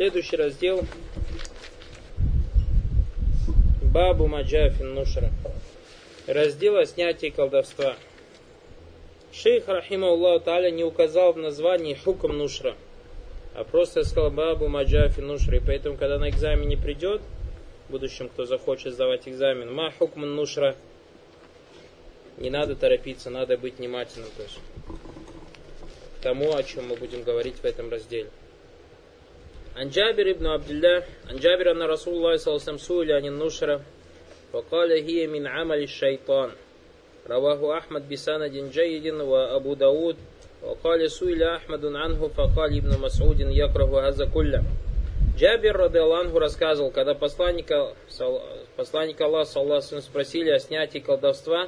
Следующий раздел Бабу Маджафин Нушра. Раздел о снятии колдовства. Шейх Рахима Аллаху Таля не указал в названии хукм Нушра, а просто сказал Бабу Маджафин Нушра. И поэтому, когда на экзамене придет, в будущем, кто захочет сдавать экзамен, Ма хукм Нушра, не надо торопиться, надо быть внимательным. То есть, к тому, о чем мы будем говорить в этом разделе. عن جابر بن عبد الله عن جابر أن رسول الله صلى الله عليه وسلم سئل عن النشرة فقال هي من عمل الشيطان رواه أحمد بسند جيد وأبو داود وقال سئل أحمد عنه فقال ابن مسعود يكره هذا كله Джабир, рады Аллаху, рассказывал, когда посланника, посланника Аллаха, саллаху спросили о снятии колдовства,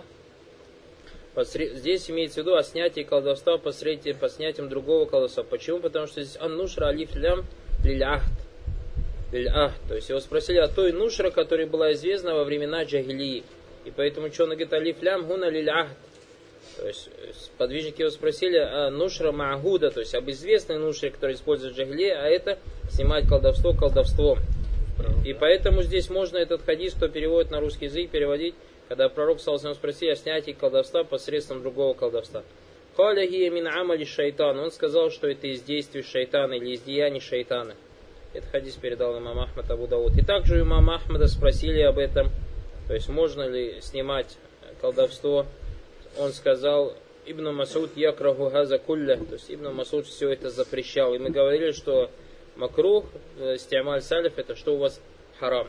здесь имеется в виду о снятии колдовства посредством, по снятием другого колдовства. Почему? Потому что здесь аннушра алиф лям лиль-ахд. Лиль-ахд. То есть его спросили о той нушра, которая была известна во времена джагилии. И поэтому он говорит, алиф лям гуна лиль-ахд. То есть подвижники его спросили о нушра маагуда, то есть об известной нушре, которая использует джагли, а это снимать колдовство колдовством. И поэтому здесь можно этот хадис, кто переводит на русский язык, переводить, когда пророк Салсам спросил о снятии колдовства посредством другого колдовства. Каля гия мин амали шайтан. Он сказал, что это из действий шайтана или из деяний шайтана. Это хадис передал имам Ахмад Абу Дауд. И также у имама Ахмада спросили об этом, то есть можно ли снимать колдовство. Он сказал, Ибн Масуд якраху газа кулля, то есть Ибн Масуд все это запрещал. И мы говорили, что макрух, э, стиамаль салиф, это что у вас харам.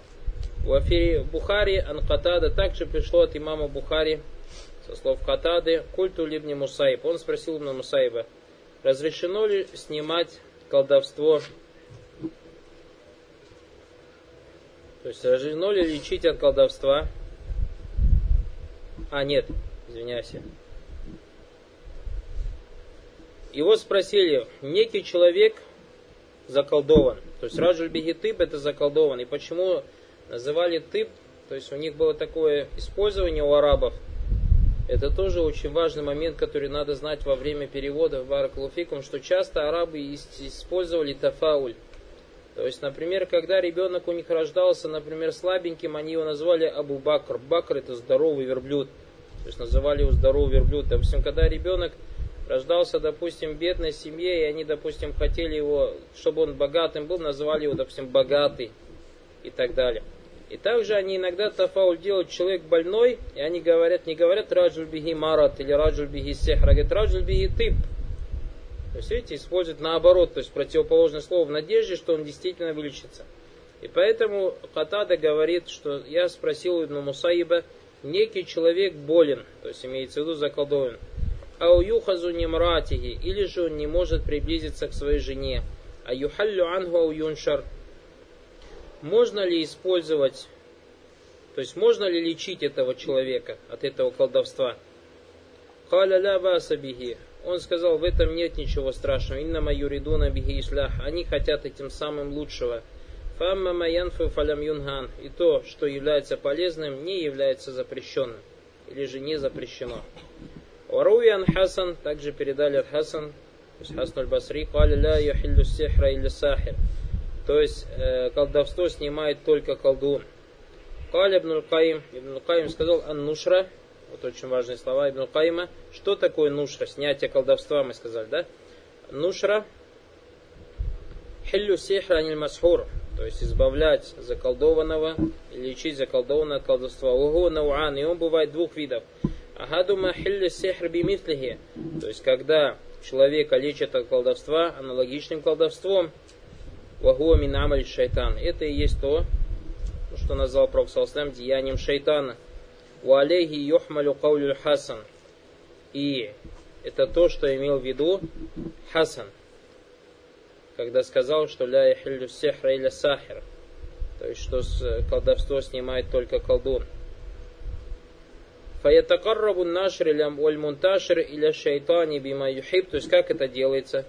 В афире Бухари Анкатада также пришло от имама Бухари, со слов Катады, культу Либни Мусаиб. Он спросил Ибн Мусаиба, разрешено ли снимать колдовство, то есть разрешено ли лечить от колдовства? А, нет, извиняйся. Его спросили, некий человек заколдован. То есть Раджуль Бегитыб это заколдован. И почему называли тып? То есть у них было такое использование у арабов – это тоже очень важный момент, который надо знать во время перевода в Баракулуфикум, что часто арабы использовали тафауль. То есть, например, когда ребенок у них рождался, например, слабеньким, они его называли Абу Бакр. Бакр это здоровый верблюд. То есть называли его здоровый верблюд. Допустим, когда ребенок рождался, допустим, в бедной семье, и они, допустим, хотели его, чтобы он богатым был, называли его, допустим, богатый и так далее. И также они иногда тафауль делают человек больной, и они говорят, не говорят раджуль биги марат или раджуль биги сехра, говорят раджуль биги тып. То есть, видите, используют наоборот, то есть противоположное слово в надежде, что он действительно вылечится. И поэтому Катада говорит, что я спросил у Ибн Мусаиба, некий человек болен, то есть имеется в виду заколдован, а у юхазу немратиги, или же он не может приблизиться к своей жене, а юхаллю ангу ау юншар, можно ли использовать, то есть можно ли лечить этого человека от этого колдовства? Он сказал, в этом нет ничего страшного. Инна юридуна бихи ислях. Они хотят этим самым лучшего. Фамма маянфу фалям юнган. И то, что является полезным, не является запрещенным. Или же не запрещено. Варуян Хасан, также передали от Хасан, то есть Хасан аль-Басри, каля ля яхиллю сихра или сахир. То есть э, колдовство снимает только колдун. Каля Ибн Каим, Ибн Каим сказал ан-нушра, вот очень важные слова Ибн Каима. Что такое нушра? Снятие колдовства, мы сказали, да? Нушра, хиллю сихра аниль масхур, то есть избавлять заколдованного лечить заколдованное от колдовства. Угу науан, и он бывает двух видов. Ахадума хиллю сихр бимитлихи, то есть когда человека лечат от колдовства аналогичным колдовством, Вагуа мин амаль шайтан. Это и есть то, что назвал Пророк Саласлам деянием шайтана. У алейхи юхмалю каулю хасан. И это то, что имел в виду Хасан, когда сказал, что ля яхиллю сехра или сахир. То есть, что колдовство снимает только колдун. Фаятакаррабу нашр или мунташир или шайтани бима юхиб. То есть, как это делается?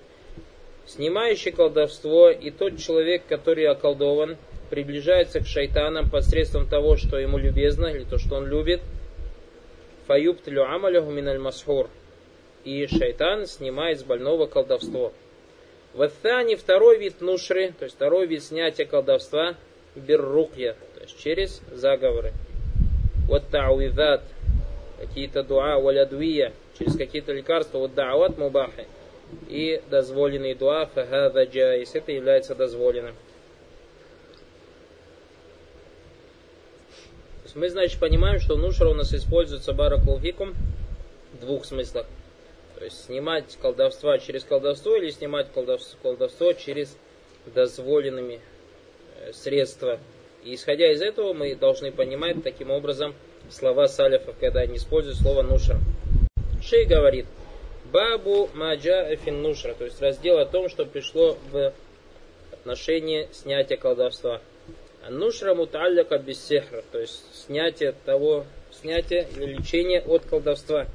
Снимающий колдовство и тот человек, который околдован, приближается к шайтанам посредством того, что ему любезно, или то, что он любит. Фаюбтлю амаляху миналь масхур. И шайтан снимает с больного колдовство. Ваттани второй вид нушры, то есть второй вид снятия колдовства, биррукья, то есть через заговоры. Вот тауидат, какие-то дуа, валядуия, через какие-то лекарства, вот даават мубахи и дозволенный дуа, фахада джайс, это является дозволенным. мы, значит, понимаем, что нушра у нас используется баракулфикум в двух смыслах. То есть снимать колдовство через колдовство или снимать колдовство, колдовство через дозволенными э, средства. И исходя из этого мы должны понимать таким образом слова салифов, когда они используют слово нушра. Шей говорит, бабу маджа эфин нушра, то есть раздел о том, что пришло в отношении снятия колдовства. Нушра муталляка бессехра, то есть снятие того, снятие или лечение от колдовства.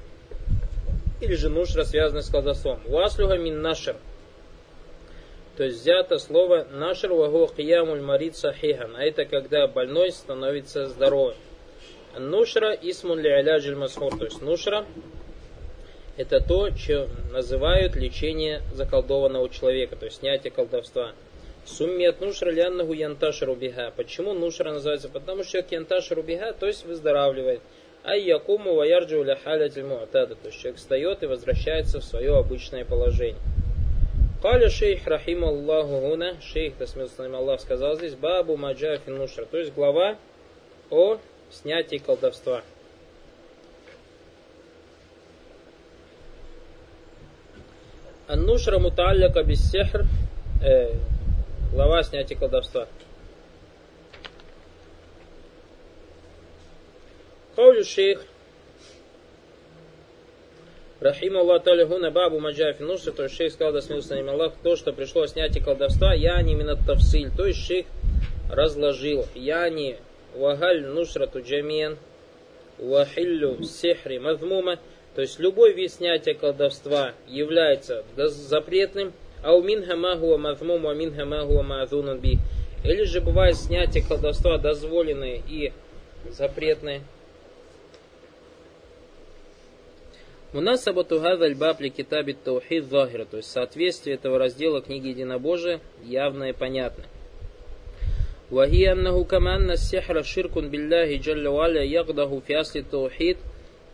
Или же нушра, связанная с колдовством. Васлюга мин нашер. То есть взято слово нашер вагу киямуль марит сахихан. А это когда больной становится здоровым. Нушра исмун ли аляджиль масхур. То есть нушра это то, что называют лечение заколдованного человека, то есть снятие колдовства. Суммият нушра ляннаху янташару биха. Почему нушра называется? Потому что человек янташару биха, то есть выздоравливает. А якуму ваярджу ля халятиль муатада. То есть человек встает и возвращается в свое обычное положение. Каля шейх рахим Аллаху гуна. Шейх, да Аллах, сказал здесь бабу маджафин нушра. То есть глава о снятии колдовства. Аннушра муталляка без сехр. Э, Глава снятия колдовства. Каулю шейх Рахим Аллах Таля Гуна Бабу Маджафи Нуша, то есть шейх сказал, да смелся на Аллах, то, что пришло снятие колдовства, я не именно тавсиль, то есть шейх разложил, я не вагаль нушрату джамиен, вахиллю сихри мазмума, то есть любой вид снятия колдовства является запретным, Ау минха магуа мазмум, а минха магуа маазунан би. Или же бывает снятие колдовства дозволенное и запретное. У нас сабату гадаль бабли китаби таухид захира, то есть соответствие этого раздела книги Единобожия явно и понятно. وهي أنه كما أن السحر شرك بالله جل وعلا يقضه في أصل التوحيد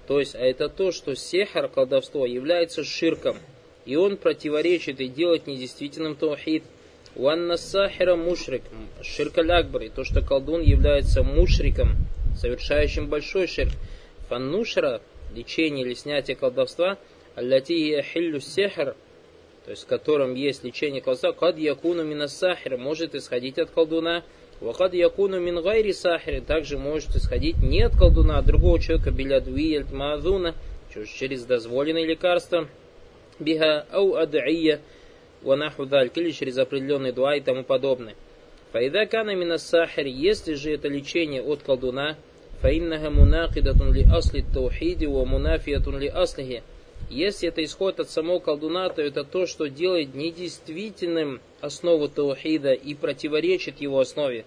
то есть, а это то, что сехар, колдовство, является ширком – и он противоречит и делает недействительным таухид. Уанна сахира мушрик, ширкаль акбар, и то, что колдун является мушриком, совершающим большой ширк. Фаннушра, лечение или снятие колдовства, аллати яхиллю сехар, то есть в котором есть лечение колдовства, кад якуну мина сахира, может исходить от колдуна, Вахад якуну мин гайри сахири, также может исходить не от колдуна, а от другого человека, билядви маазуна, через дозволенное лекарство биха ау ад'ия ванаху или через определенный дуа и тому подобное. Фаида кана мина сахир, если же это лечение от колдуна, фаиннага мунакидатун ли асли таухиди ва мунафиятун ли аслихи. Если это исходит от самого колдуна, то это то, что делает недействительным основу таухида и противоречит его основе.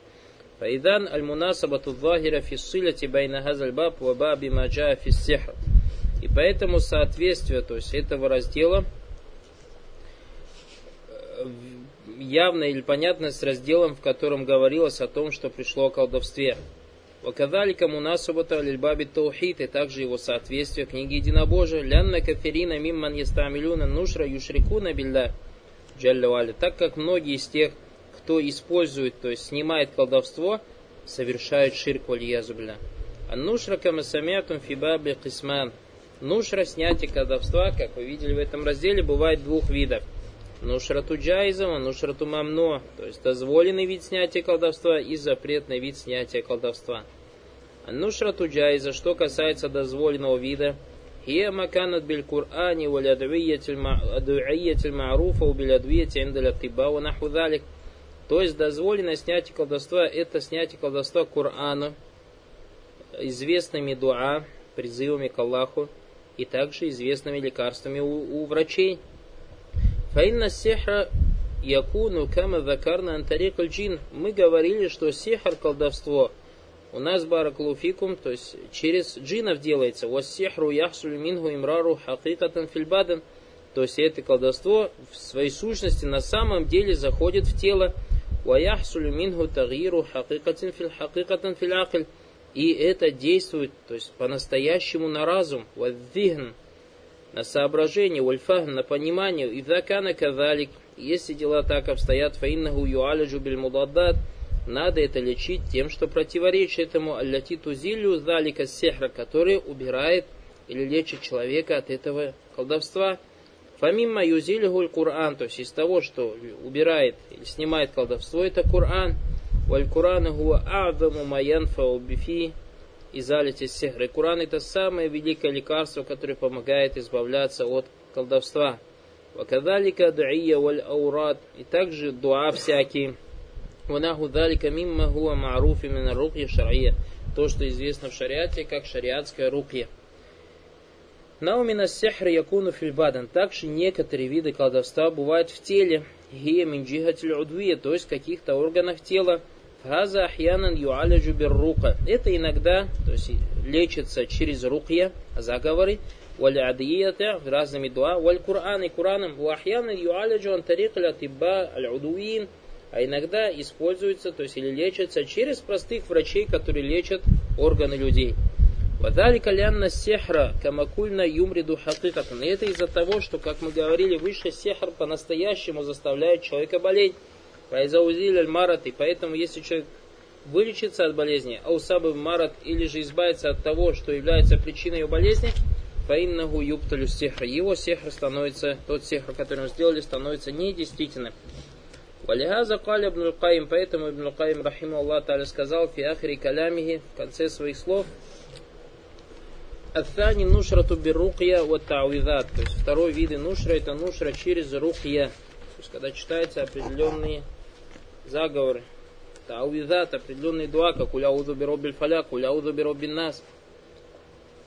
Фаидан аль-мунасабату захира фиссиляти байна газаль баб ва баби маджа фиссихр. И поэтому соответствие то есть этого раздела э, явно или понятно с разделом, в котором говорилось о том, что пришло о колдовстве. Вакадалика мунасубата лильбаби таухид, и также его соответствие книге Единобожия. Лянна каферина мимман ястамилюна нушра юшрикуна билля джаллавали. Так как многие из тех, кто использует, то есть снимает колдовство, совершают ширк валиязубля. А нушра камасамятум фибаби кисман. Нушра, снятие колдовства, как вы видели в этом разделе, бывает двух видов. Нушрату джайзама, нушрату мамно, то есть дозволенный вид снятия колдовства и запретный вид снятия колдовства. А нушрату джайза, что касается дозволенного вида, هي مكانت بالقرآن والأدعية المعروفة وبالأدوية عند الأطباء ونحو ذلك. То есть дозволено снятие колдовства, это снятие колдовства Корана, известными дуа, призывами к Аллаху, и также известными лекарствами у, у врачей. Фаинна сихра якуну кама закарна антарик джин. Мы говорили, что сихар колдовство у нас бараклуфикум, то есть через джинов делается. Was сихру яхсуль мингу имрару хакикатан фильбадан. то есть это колдовство в своей сущности на самом деле заходит в тело. وَيَحْسُلُ مِنْهُ تَغْيِيرُ حَقِيقَةٍ فِي الْحَقِيقَةً فِي الْعَقْلِ И это действует, то есть по-настоящему на разум, وَالذِّهْن, на соображение, вальфахн, на понимание, и закана кавалик, если дела так обстоят, фаиннаху юалиджу бильмудаддат, надо это лечить тем, что противоречит этому аллати тузилю залика сехра, который убирает или лечит человека от этого колдовства. Фамимма юзилихуль Кур'ан, то есть из того, что убирает или снимает колдовство, это Кур'ан. Валь Кур'ан хуа а'даму маянфау бифи и залить из сехры. Кур'ан это самое великое лекарство, которое помогает избавляться от колдовства. Вакадалика дуия валь аурат. И также дуа всякие. Ванаху далика мимма хуа ма'руф именно рукья шария. То, что известно в шариате, как шариатская рукья. Наумина сехр якуну фильбадан. Также некоторые виды колдовства бывают в теле. Гия минджихатель удвия, то есть в каких-то органах тела. Фаза ахьянан юаляджу рука. Это иногда, то есть лечится через рукья, заговоры, валь адията, разными дуа, валь кур'ан и кураном, вахьянан юаляджу антарик латиба аль удуин, а иногда используется, то есть или лечится через простых врачей, которые лечат органы людей. Вадалика лянна сехра камакульна юмриду хакикатан. И это из-за того, что, как мы говорили выше, сехр по-настоящему заставляет человека болеть. Пайзаузиль аль-марат, и поэтому если человек вылечится от болезни, а усабы марат, или же избавиться от того, что является причиной ее болезни, фаиннаху юпталю сехра. Его сехр становится, тот сехр, который мы сделали, становится недействительным. Валихаза каля Ибн Каим, поэтому Ибн Каим, рахиму Аллах, сказал, фи ахри калямихи, в конце своих слов, Аттани нушрату бирукья вот тауидат. То есть второй вид нушра это нушра через рукья. То есть когда читаются определенные заговоры. Тауидат, определенные дуа, как уляуду биробиль фаляк, уляуду биробин нас.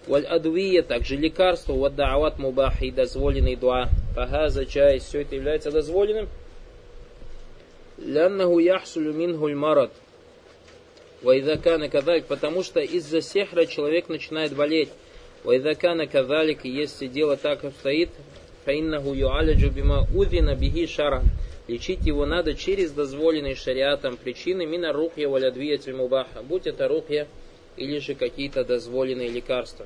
Валь адвия, также лекарство, вот даават мубахи, дозволенный дуа. Фагаза, чай, все это является дозволенным. Ляннаху яхсулю минхуль марат. Вайдакана кадалик, потому что из-за сехра человек начинает болеть. Вайдакана кадалик, если дело так обстоит, фаиннаху юаляджу бима удвина биги шара. Лечить его надо через дозволенные шариатом причины мина рухья валядвиятель мубаха, будь это рухья или же какие-то дозволенные лекарства.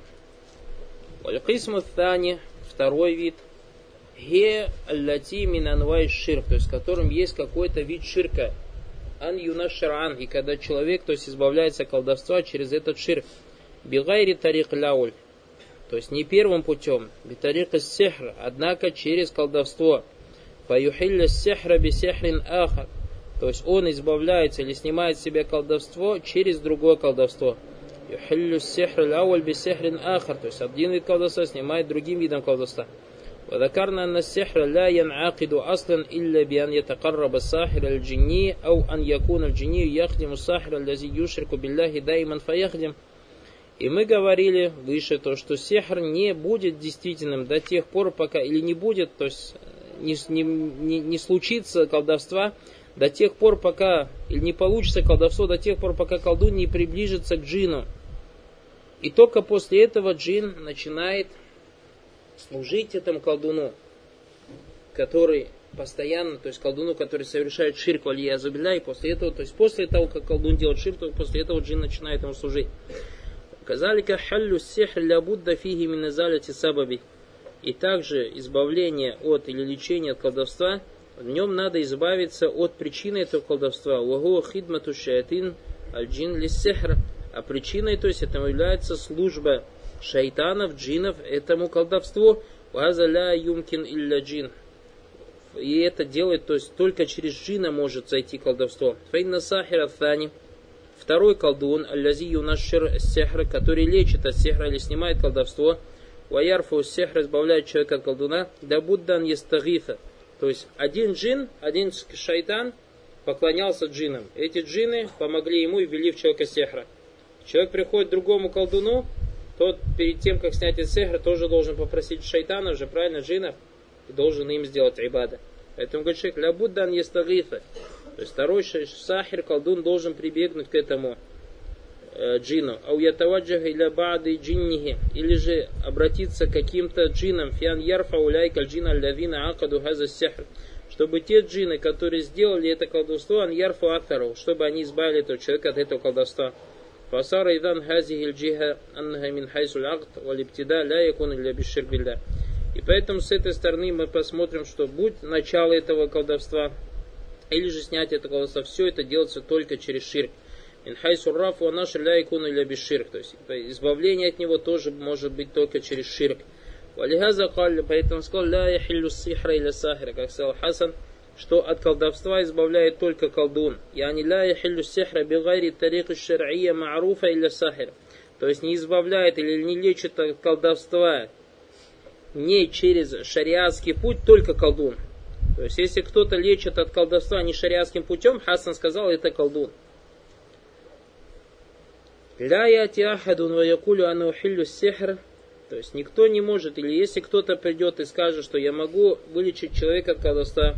Валькисму тани, второй вид, ге аллати минанвай ширк, то есть в котором есть какой-то вид ширка, أن ينشر, и когда человек, то есть избавляется от колдовства через этот ширк. بغير الطريق الأول, то есть не первым путем, بطريق السحر, однако через колдовство. Фаюхилля сехра бисехрин ахар. То есть он избавляется или снимает с себя колдовство через другое колдовство. Юхиллю сехр лауль бисехрин ахар. То есть один вид колдовства снимает другим видом колдовства. وذكرنا أن السحر لا ينعقد أصلا إلا بأن يتقرب الساحر الجني أو أن يكون الجني يخدم الساحر الذي يشرك بالله دائما فيخدم и мы говорили выше то, что сехр не будет действительным до тех пор, пока, или не будет, то есть не, не, не, не случится колдовства до тех пор, пока, или не получится колдовство до тех пор, пока колдун не приближится к джину. И только после этого джин начинает служить этому колдуну, который постоянно, то есть колдуну, который совершает ширк валия и после этого, то есть после того, как колдун делает ширк, то после этого джин начинает ему служить. Казалика халлю сихр ля будда фиги миназаляти сабаби. И также избавление от или лечение от колдовства, в нем надо избавиться от причины этого колдовства. Вагуа хидмату шаятин лиссихр. А причиной, то есть этому является служба шайтанов, джинов этому колдовству. Ваза ля юмкин илля джин. И это делает, то есть только через джина может зайти колдовство. Фейна сахира thani. Второй колдун, юнашир сехр, который лечит от сехра или снимает колдовство, ваярфу сехр избавляет человека от колдуна, да буддан естагифа. То есть один джин, один шайтан поклонялся джинам. Эти джины помогли ему и ввели в человека сехра. Человек приходит к другому колдуну, тот перед тем, как снять этот сехр, тоже должен попросить шайтана уже, правильно, джинов, и должен им сделать ибада. Поэтому говорит человек, ля буддан естагифа. То есть второй сахир, колдун должен прибегнуть к этому э, джину. Ау ятаваджах иля баады джиннихи. Или же обратиться к каким-то джинам. Фиан ярфа уляйка джина аллавина акаду хаза сихр. Чтобы те джины, которые сделали это колдовство, ан ярфу атару, чтобы они избавили этого человека от этого колдовства. Фасара идан хазихил джиха аннаха мин хайсуль акт валибтида ля якун илля бишшир билля. И поэтому с этой стороны мы посмотрим, что будь начало этого колдовства, или же снять это колдовство, все это делается только через ширк. Инхайсурраф у наш ля икуну ля биширк. То есть избавление от него тоже может быть только через ширк. Валихаза калли, поэтому сказал, ля яхиллю сихра или сахира, как сказал Хасан, что от колдовства избавляет только колдун. Яни ля яхиллю сихра бигайри тарик шар'ия ма'руфа или сахир. То есть не избавляет или не лечит от колдовства не через шариатский путь, только колдун. То есть, если кто-то лечит от колдовства не шариатским путем, Хасан сказал, это колдун. Ля яти ахадун ва якулю ану хиллю сихр. То есть никто не может, или если кто-то придет и скажет, что я могу вылечить человека от колдовства,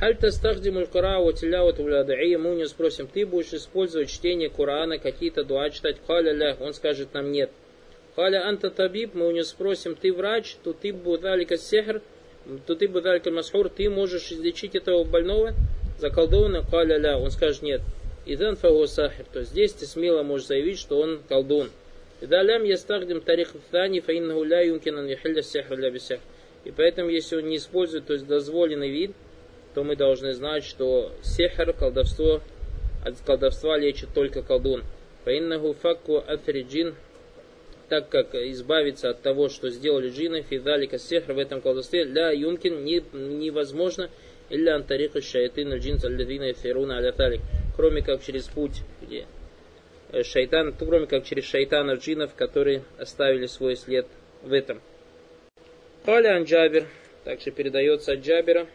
Халь тастахдимуль Курау тиляут и мы у него спросим, ты будешь использовать чтение Корана, какие-то дуа читать? Халя ля, он скажет нам нет. Халя анта табиб, мы у него спросим, ты врач, то ты будалика сехр, то ты будалика масхур, ты можешь излечить этого больного, заколдованного? Халя ля, он скажет нет. Идан фагу. То есть здесь ты смело можешь заявить, что он колдун. Ида лям ястахдим тарих фани фаиннаху ля юмкинан яхилля сихр ля. И поэтому, если он не использует, то есть дозволенный вид, то мы должны знать, что сехр, колдовство, от колдовства лечит только колдун. Фаиннаху факку африджин, так как избавиться от того, что сделали джины, фидалика сехр в этом колдовстве, ля юмкин не, невозможно, или антарика шайтин джинс аллавина фируна аля кроме как через путь, где э, шайтан, кроме как через шайтанов джинов, которые оставили свой след в этом. Каля Анджабер, также передается от Джабера,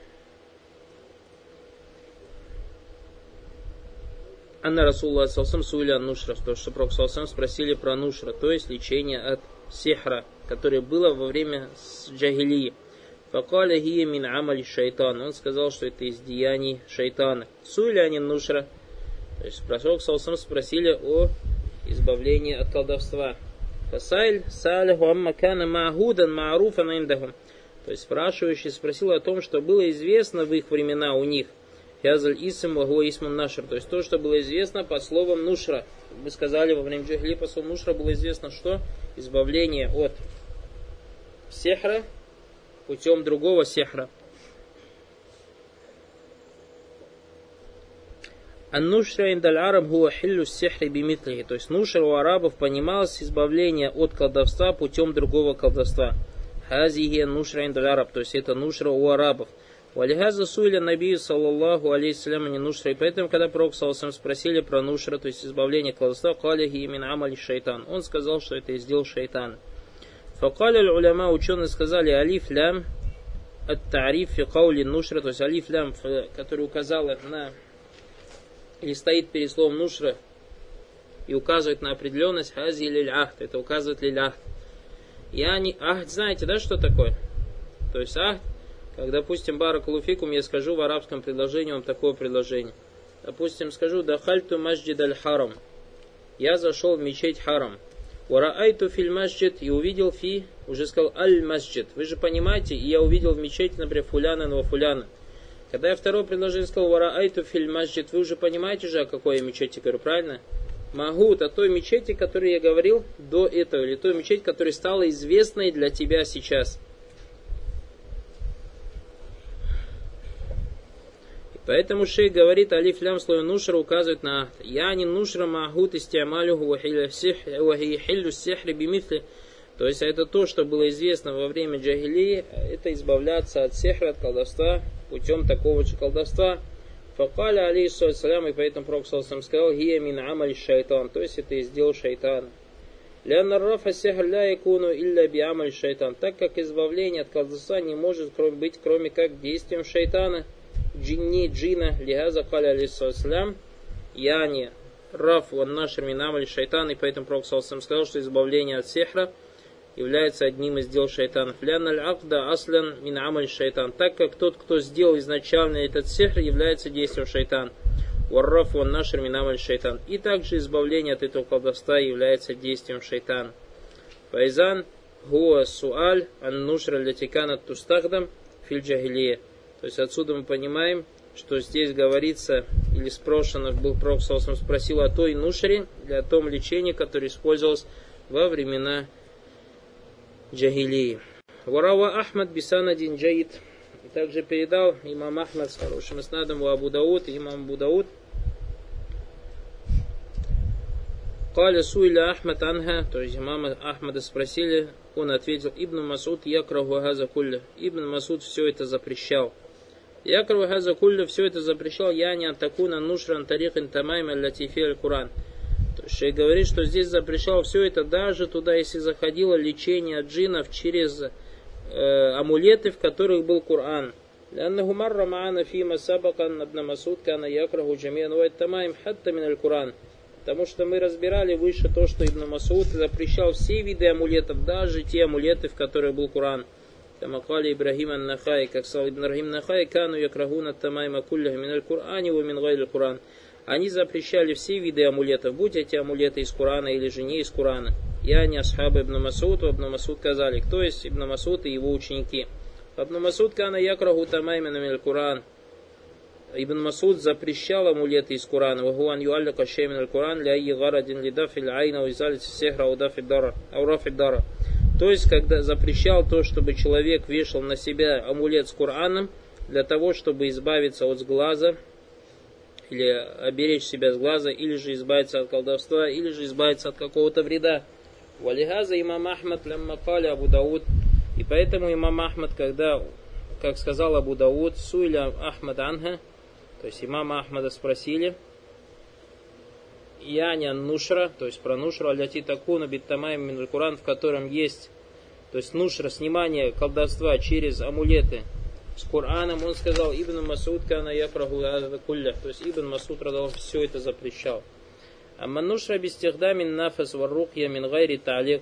Анна Расулла Салсам Суиля Нушра, то что Пророк Салсам спросили про Нушра, то есть лечение от сихра, которое было во время джагилии. Факаля гия мин амали шайтан. Он сказал, что это из деяний шайтана. Суиля Нушра, то есть пророк Саусам спросили о избавлении от колдовства. То есть спрашивающий спросил о том, что было известно в их времена у них. Язаль исм ваго исмун нашр. То есть то, что было известно по словам нушра. Мы сказали во время джахили по словам нушра было известно, что избавление от сехра путем другого сехра. Аннушра индаль араб хуа хиллю бимитлихи. То есть нушра у арабов понималось избавление от колдовства путем другого колдовства. Хазихи нушра индаль араб. То есть это нушра у арабов. Валихаза суиля наби саллаллаху алейхиссалям не нушра. И поэтому, когда пророк саллаху спросили про нушра, то есть избавление от колдовства, калихи имин амали шайтан. Он сказал, что это сделал шайтан. Факаля уляма ученые сказали алиф лям от тариф фи каули нушра, то есть алиф лям, который указал на или стоит перед словом нушра и указывает на определенность хази или ахт. Это указывает лиль ахт. Я не... Ахт, знаете, да, что такое? То есть ахт, как, допустим, баракулуфикум, я скажу в арабском предложении вам такое предложение. Допустим, скажу дахальту масджид аль харам. Я зашел в мечеть харам. Ураайту филь масджид и увидел фи, уже сказал аль масджид. Вы же понимаете, и я увидел в мечети, например, фуляна, но фуляна. Когда я второе предложение сказал «Вара айту филь масджид», вы уже понимаете же, о какой я мечети говорю, правильно? Магут, о той мечети, о которой я говорил до этого, или той мечети, которая стала известной для тебя сейчас. Поэтому шейх говорит, алиф лям слово нушра указывает на Я не нушра магут истиамалюху вахилю сихри бимифли. То есть это то, что было известно во время джагилии, это избавляться от сехра, от колдовства, путем такого же колдовства. Факаля алейхиссалям, и поэтому Пророк сказал, гия мин амаль шайтан, то есть это и сделал шайтан. Лянна рафа ля якуну илля би амаль шайтан, так как избавление от колдовства не может быть, кроме как действием шайтана. Джинни джина лихаза каля алейхиссалям, яни раф ван нашр мин амаль шайтан, и поэтому Пророк сказал, что избавление от сехра – является одним из дел шайтанов. Лян аль-акда аслян мин амаль шайтан. Так как тот, кто сделал изначально этот сехр, является действием шайтан. Варраф ван нашр минамаль шайтан. И также избавление от этого колдовства является действием шайтана. Файзан гуа суаль ан нушра лятикана тустахдам филь То есть отсюда мы понимаем, что здесь говорится, или спрошено, был Пророк спросил о той нушре, для о том лечении, которое использовалось во времена джагилии. Варава Ахмад Бисанадин Джаид. Также передал имам Ахмад с хорошим иснадом у Абу Дауд и имам Абу Дауд. Каля Суиля Ахмад Анха, то есть имама Ахмада спросили, он ответил, Ибн Масуд якраху газа кулля. Ибн Масуд все это запрещал. Якраху газа кулля все это запрещал, я не атакуна нушран тарихин тамайм аль-латифи аль-Куран. Шей говорит, что здесь запрещал все это даже туда, если заходило лечение джинов через э, амулеты, в которых был Коран. لأنه مر معنا فيما سبق أن ابن مسعود كان يكره جميع أنواع التمائم حتى من القرآن. Потому что мы разбирали выше то, что Ибн Масуд запрещал все виды амулетов, даже те амулеты, в которых был Коран. Тамакали Ибрахим Ан-Нахай, как сказал Ибн Рахим Нахай, кану якрахуна тамайма кулляха миналь Кур'ани ва мин гайли Кур'ан. они запрещали все виды амулетов, будь эти амулеты из Корана или же не из Корана. Я не асхаб Ибн Масуд, Ибн Масуд сказали, кто есть Ибн Масуд и его ученики. Ибн Масуд кана якраху тамаймена мин Куран. Ибн Масуд запрещал амулеты из Корана. Вагуан юалля кашей аль Куран ля и гарадин лидафиль айна уизалит сехра удафиль дара. Аурафиль дара. То есть, когда запрещал то, чтобы человек вешал на себя амулет с Кораном, для того, чтобы избавиться от сглаза, или оберечь себя с глаза, или же избавиться от колдовства, или же избавиться от какого-то вреда. Валихаза имам Ахмад лямма каля Абу Дауд. И поэтому имам Ахмад, когда, как сказал Абу Дауд, суиля Ахмад Анха, то есть имама Ахмада спросили, Яня Нушра, то есть про Нушру Аляти Такуна Биттамайм Мин Куран, в котором есть, то есть Нушра, снимание колдовства через амулеты с Кораном, он сказал, Ибн Масуд кана я кулля, то есть Ибн Масуд все это запрещал. Амма Нушра бистихда мин нафас варрухья мин гайри талик.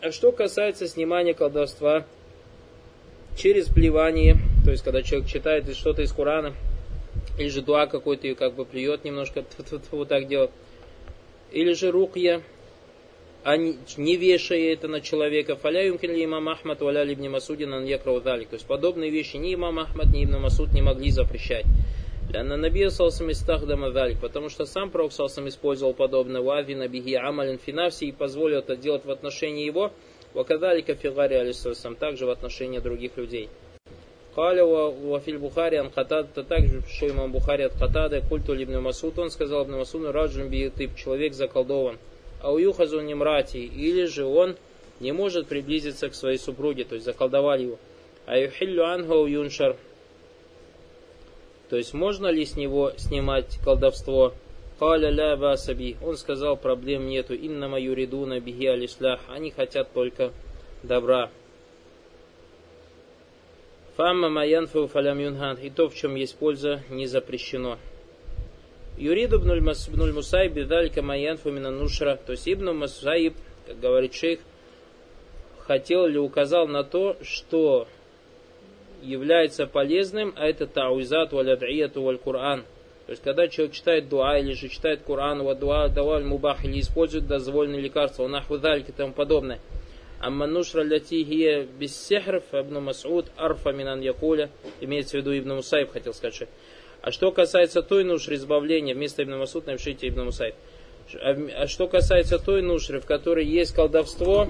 А что касается снимания колдовства через плевание, то есть когда человек читает что-то из Корана, или же дуа какой-то и как бы плюет немножко, вот так делает, или же рукья, а не вешая это на человека. Фаля юмкин имам Ахмад валя либни Масудин ан якраудалик. То есть подобные вещи ни имам Ахмад, ни Ибн Масуд не могли запрещать. Лянна Набия Салсам Истахдама Далик, потому что сам Пророк Салсам использовал подобное Вави Набихи Амалин Финавси и позволил это делать в отношении его, Вакадалика Фигари Алисалсам, также в отношении других людей. Каля Вафиль Бухари Ан Хатад, также что имам Бухари от Хатада, культу Ибн Масуд, он сказал Ибн Масуду, Раджун тип человек заколдован. А уюхазу немрати, или же он не может приблизиться к своей супруге, то есть заколдовали его. А юхиллю анхау юншар, то есть можно ли с него снимать колдовство? Каля ля. Он сказал, проблем нету. Иннама юридуна бихи алислях. Они хотят только добра. Фамма маянфу фалям юнхан. И то, в чем есть польза, не запрещено. Юриду бнуль Мусайб бедалька маянфу мина нушра. То есть Ибн Мусайб, как говорит шейх, хотел или указал на то, что является полезным, а это тауизат валяд'iяту валь Кур'ан. То есть, когда человек читает дуа или же читает Кур'ан, ва дуа даваль мубах, или использует дозволенные лекарства, нахвудаль и тому подобное. Амма нушра ляти хия без сехрф, ибн Мас'уд, арфа минан якуля, имеется в виду Ибн Мусайб, хотел сказать. А что касается той нушры избавления, вместо Ибн Масуд напишите Ибн Мусайб. А, а что касается той нушры, в которой есть колдовство,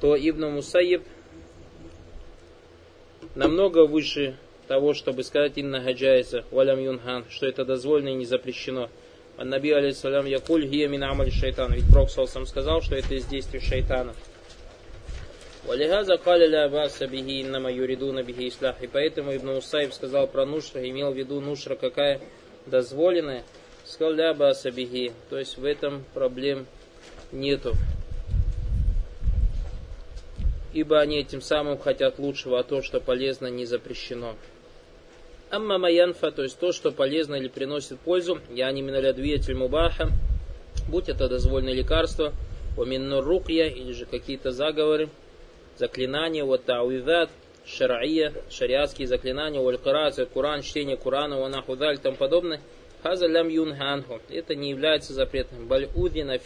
то Ибн Мусайб намного выше того, чтобы сказать инна хаджайса валям юнхан, что это дозволено и не запрещено. А Наби алейсалям якуль гия мин амаль шайтан. Ведь Пророк сам сказал, что это из действий шайтана. Валихаза каля ля баса бихи иннама юридуна бихи ислах. И поэтому Ибн Усайб сказал про нушра, имел в виду нушра какая дозволенная. Сказал ля баса бихи. То есть в этом проблем нету ибо они этим самым хотят лучшего, а то, что полезно, не запрещено. Амма маянфа, то есть то, что полезно или приносит пользу, я не миналядвиятель мубаха, будь это дозвольное лекарство, уминну рукья, или же какие-то заговоры, заклинания, вот тауидат, шар'ия, шариатские заклинания, валь-кират, Куран, чтение Курана, ванахудаль и тому подобное, хаза лям юнханху. Это не является запретным. Баль удина.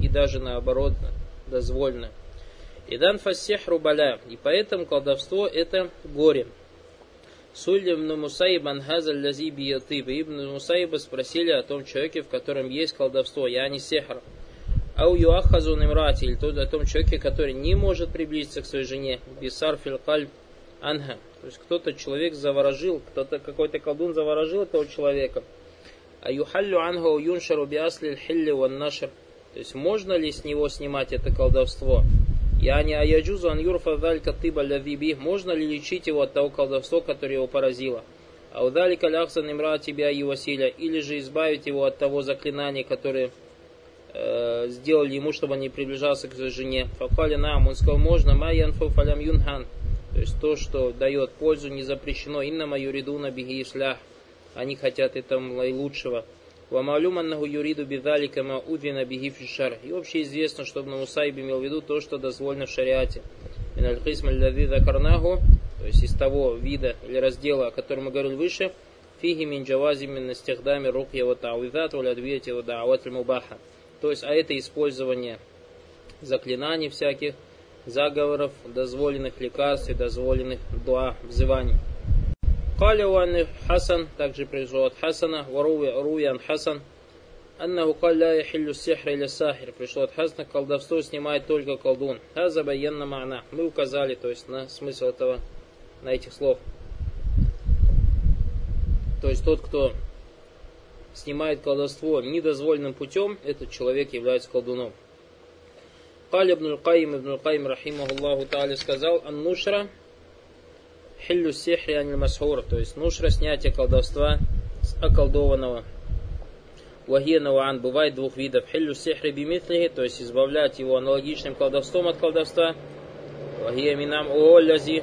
И даже наоборот дозволено. Идан фассихру баля. И поэтому колдовство это горе. Суль ибн Мусаиб анхаза лязи биятыб. Ибн Мусаиба спросили о том человеке, в котором есть колдовство. Я не сехр. Ау юахазу немрати. Или о том человеке, который не может приблизиться к своей жене. Бисар филькаль анха. То есть кто-то человек заворожил, кто-то какой-то колдун заворожил этого человека. А юхаллю анху юншару биасли хилли ван нашр. То есть можно ли с него снимать это колдовство? Я не аяджузу ан юрфа далька тыба лявиби. Можно ли лечить его от того колдовства, которое его поразило? А удалика ляхсан имра тебя и Василя. Или же избавить его от того заклинания, которое сделали ему, чтобы он не приближался к своей жене. Факали нам, он сказал, можно, ма янфу фалям юнхан. То есть то, что дает пользу, не запрещено. Инна мою риду на беги. Они хотят этого лучшего. Вамалюм аннаху юриду бидалика ма удвина биги фишар. И вообще известно, что Мусайб имел в виду то, что дозволено в шариате. Карнаху, то есть из того вида или раздела, о котором мы говорили выше, фиги мин джавази мин настихдами рукья ва тауидат ва мубаха. То есть, а это использование заклинаний всяких, заговоров, дозволенных лекарств и дозволенных дуа, взываний. Калиуан Хасан, также привезло от Хасана, Руян Хасан, Аннаху калля яхиллю сихра или сахир. Пришло от Хасна, колдовство снимает только колдун. Хаза баянна мана. Мы указали, то есть, на смысл этого, на этих слов. То есть тот, кто снимает колдовство недозволенным путем, этот человек является колдуном. Кали ибн Каим ибн Каим, рахимахуллаху та'али, сказал, «Ан нушра хиллю сихри аниль масхур», то есть нушра снятие колдовства с околдованного. Вагиянаван бывает двух видов. Хиллю сихри бимитлихи, то есть избавлять его аналогичным колдовством от колдовства. Вагия минам уоллязи,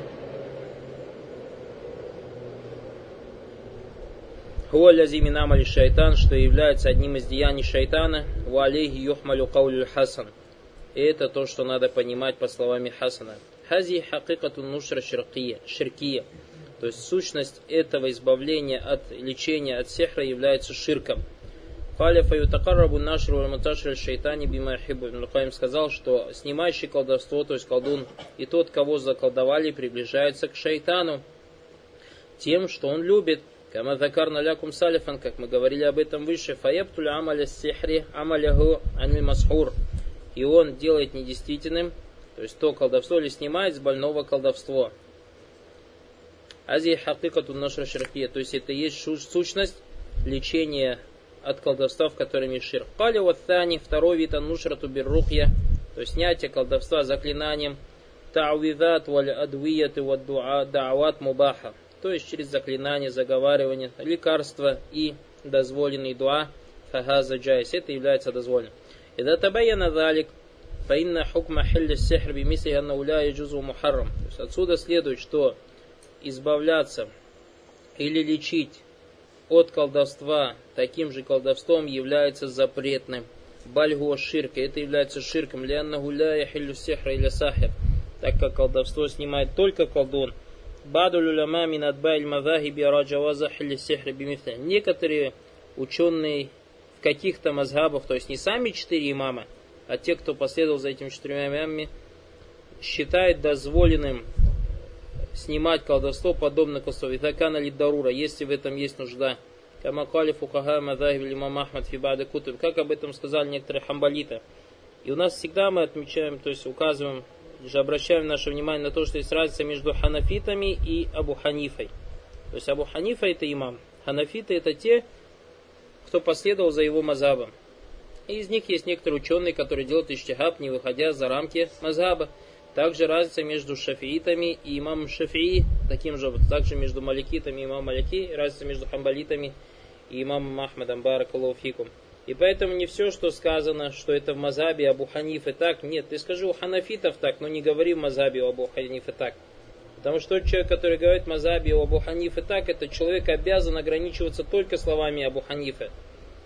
Хуаллязи минам али шайтан, что является одним из деяний шайтана. Ва алейхи юхмалю каулю хасан. И это то, что надо понимать по словами Хасана. Хази хакикату нушра ширкия, ширкия. То есть сущность этого избавления от лечения от сехра является ширком. Халя фаютакаррабу нашру муташриль шайтани бимахибу. Ибн сказал, что снимающий колдовство, то есть колдун, и тот, кого заколдовали, приближается к шайтану тем, что он любит. Кама закарна лякум салифан, как мы говорили об этом выше, фаябтуля амаля сихри амаляху аниль масхур. И он делает недействительным то есть то колдовство или снимает с больного колдовство. Ази хакикату нашра ширхия. То есть это есть сущность лечения от колдовства, в котором есть ширк. Кали ваттани, второй вид анушрату биррухья. То есть снятие колдовства заклинанием. Та'видат валь адвияты вад да'ават мубаха. То есть через заклинание, заговаривание, лекарства и дозволенный дуа. Фахаза джайс. Это является дозволенным. И датабаяна далик. Фаинна хукма хилля сихр бимисли анна уля яджузу мухаррам. То есть отсюда следует, что избавляться или лечить от колдовства таким же колдовством является запретным. Бальгу ширка. Это является ширком. Лянна гуля яхиллю сихра или сахир. Так как колдовство снимает только колдун. Баду люляма мин адбайль мазахиби раджаваза хилли сихра бимисли. Некоторые ученые в каких-то мазхабах, то есть не сами четыре имама, а те, кто последовал за этими четырьмя имамами, считает дозволенным снимать колдовство подобно колдовству. Итакана ли дарура, если в этом есть нужда. Камакали фукаха мадахиб имам Ахмад фибады кутуб. Как об этом сказали некоторые хамбалиты. И у нас всегда мы отмечаем, то есть указываем, же обращаем наше внимание на то, что есть разница между ханафитами и Абу Ханифой. То есть Абу Ханифа это имам. Ханафиты это те, кто последовал за его мазабом. И из них есть некоторые ученые, которые делают иштихаб, не выходя за рамки мазаба. Также разница между шафиитами и имамом шафии, таким же, также между маликитами и имамом малики, разница между хамбалитами и имамом Ахмадом Баракалуфикум. И поэтому не все, что сказано, что это в мазабе Абу Ханифы так, нет, ты скажи у ханафитов так, но не говори в мазабе Абу Ханифы так. Потому что тот человек, который говорит в мазабе у Абу Ханифы так, этот человек обязан ограничиваться только словами Абу Ханифы.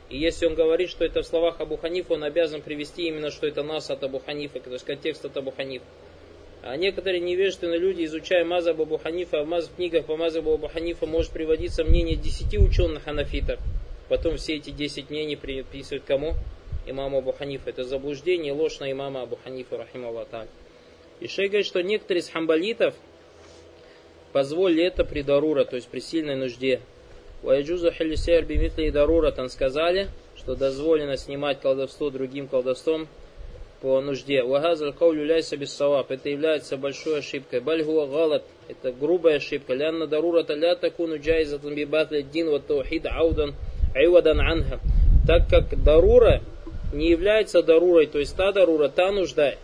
И если он говорит, что это в словах Абу Ханифа, он обязан привести именно, что это нас от Абу Ханифа, то есть контекст от Абу Ханифа. А некоторые невежественные люди, изучая Мазаб Абу Ханифа, в Мазаб книгах по Мазабу Абу Ханифа может приводиться мнение 10 ученых ханафитов. Потом все эти 10 мнений приписывают кому? Имаму Абу Ханифа. Это заблуждение, ложь на имама Абу Ханифа, рахим Аллах. И шейх говорит, что некоторые из хамбалитов позволили это при дарура, то есть при сильной нужде. Ваяджузу хилисер бимитли и дарура, там сказали, что дозволено снимать колдовство другим колдовством по нужде. Вагазаль каулю ляйса бессаваб. Это является большой ошибкой. Бальгуа галат. Это грубая ошибка. Лянна дарура таля такуну джайзатун бибатли дин ва таухид аудан айвадан анха. Так как дарура не является дарурой, то есть та дарура, та нужда,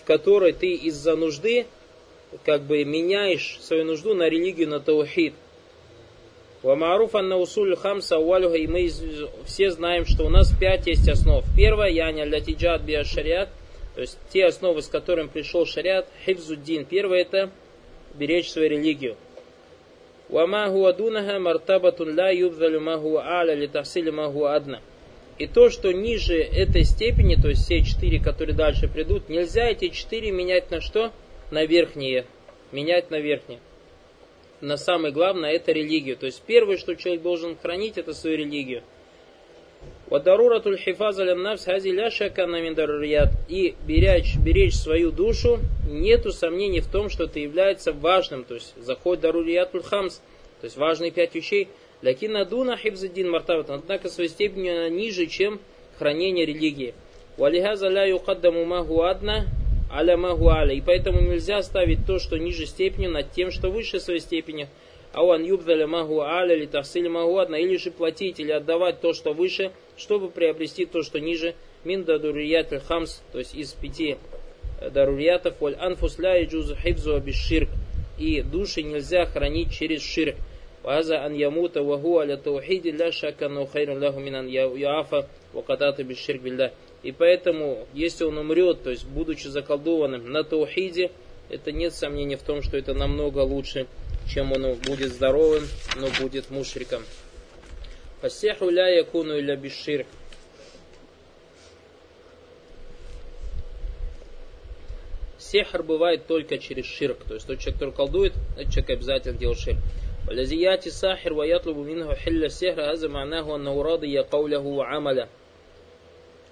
в которой ты из-за нужды как бы меняешь свою нужду на религию, на таухид. Вамаруф анна усуль хамса уалюха, и мы все знаем, что у нас пять есть основ. Первая, яня лятиджат биа шариат, то есть те основы, с которыми пришел шариат, хивзуддин. Первое это беречь свою религию. Вама хуадунаха мартабатун ла юбзалю маху аля литахсили маху адна. И то, что ниже этой степени, то есть все четыре, которые дальше придут, нельзя эти четыре менять на что? На верхние. Менять на верхние. На самое главное, это религию. То есть первое, что человек должен хранить, это свою религию. Хифаза лямнавс хази ля шакана И беречь, беречь свою душу, нету сомнений в том, что это является важным. То есть заход даруриятуль хамс, то есть важные пять вещей. Лякин адуна хибзадин мартават. Однако своей степенью она ниже, чем хранение религии. Валихаза ля юкаддаму маху адна аля маху аля. И поэтому нельзя ставить то, что ниже степени, над тем, что выше своей степени. Ауан юбдаля магу аля или тавсиль магу адна. Или же платить или отдавать то, что выше, чтобы приобрести то, что ниже, мин дарурият хамс, то есть из пяти э, даруриятов, валь анфус ля и джузу хибзу биширк, и души нельзя хранить через ширк. Ваза ан ямута ваху аля таухиди ля шака но хайрун ляху минан яафа вакатата биширк билля. И поэтому, если он умрет, то есть будучи заколдованным на таухиде, это нет сомнения в том, что это намного лучше, чем он будет здоровым, но будет мушриком. Фасеху ля якуну иля биширк. Сехр бывает только через ширк. То есть тот человек, который колдует, этот человек обязательно делает ширк. والذي يأتي الساحر ويطلب منه حل السحر هذا معناه أنه راضي قوله وعمله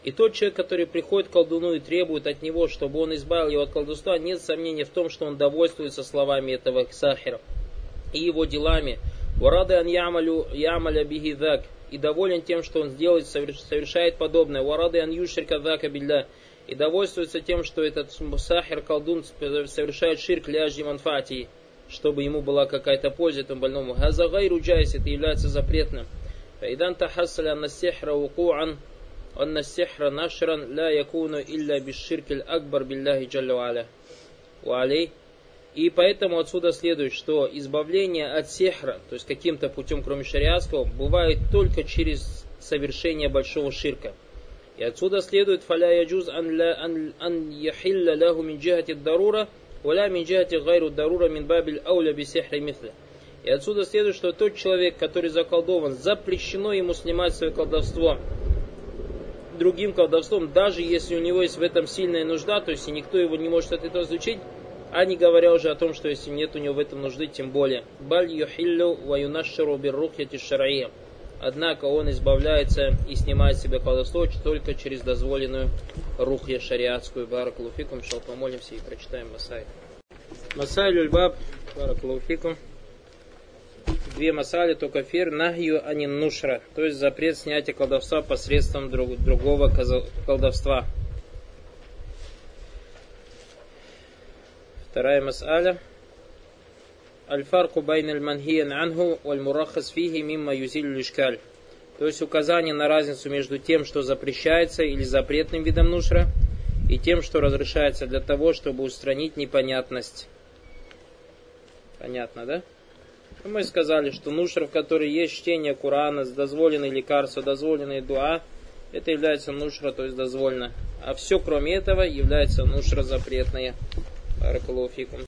и тот человек, который приходит к колдуну и требует от него, чтобы он избавил его от колдовства, нет сомнений в том, что он довольствуется словами этого сахира и его делами, Варады ан ямалю ямаля биги дак. И доволен тем, что он сделает, совершает подобное. Варады ан юшрика дака билля. И довольствуется тем, что этот сахир, колдун, совершает ширк ляжи манфати, чтобы ему была какая-то польза этому больному. Газа гайру джайс, это является запретным. فإذا تحصل أن السحر وقوعا أن السحر نشرا لا يكون إلا بالشرك الأكبر بالله جل وعلا وعليه и поэтому отсюда следует, что избавление от сехра, то есть каким-то путем, кроме шариатского, бывает только через совершение большого ширка. И отсюда следует фаля яджуз ан яхилля лаху мин джихати дарура, валя мин джихати гайру дарура мин бабиль ауля би сехри митля. И отсюда следует, что тот человек, который заколдован, запрещено ему снимать свое колдовство другим колдовством, даже если у него есть в этом сильная нужда, то есть и никто его не может от этого изучить, а не говоря уже о том, что если нет у него в этом нужды, тем более. Баль юхиллю ва юнашшару биррухяти шар'ия. Однако он избавляется и снимает себе колдовство только через дозволенную рухья шариатскую. Баракулуфикум. Шал помолимся и прочитаем Масай. Масай люльбаб. Баракулуфикум. Две масали, только фир, нахью, а не нушра. То есть запрет снятия колдовства посредством друг, другого колдовства. Вторая мас'аля. Аль-фарку байн аль-манхиян анху валь-мурахас фихи мимма юзиль лишкаль. То есть указание на разницу между тем, что запрещается или запретным видом нушра, и тем, что разрешается для того, чтобы устранить непонятность. Понятно, да? Мы сказали, что нушра, в которой есть чтение Корана, дозволенное лекарство, дозволенное дуа, это является нушра, то есть дозволено. А все, кроме этого, является нушра запретная. Баракалуфикум.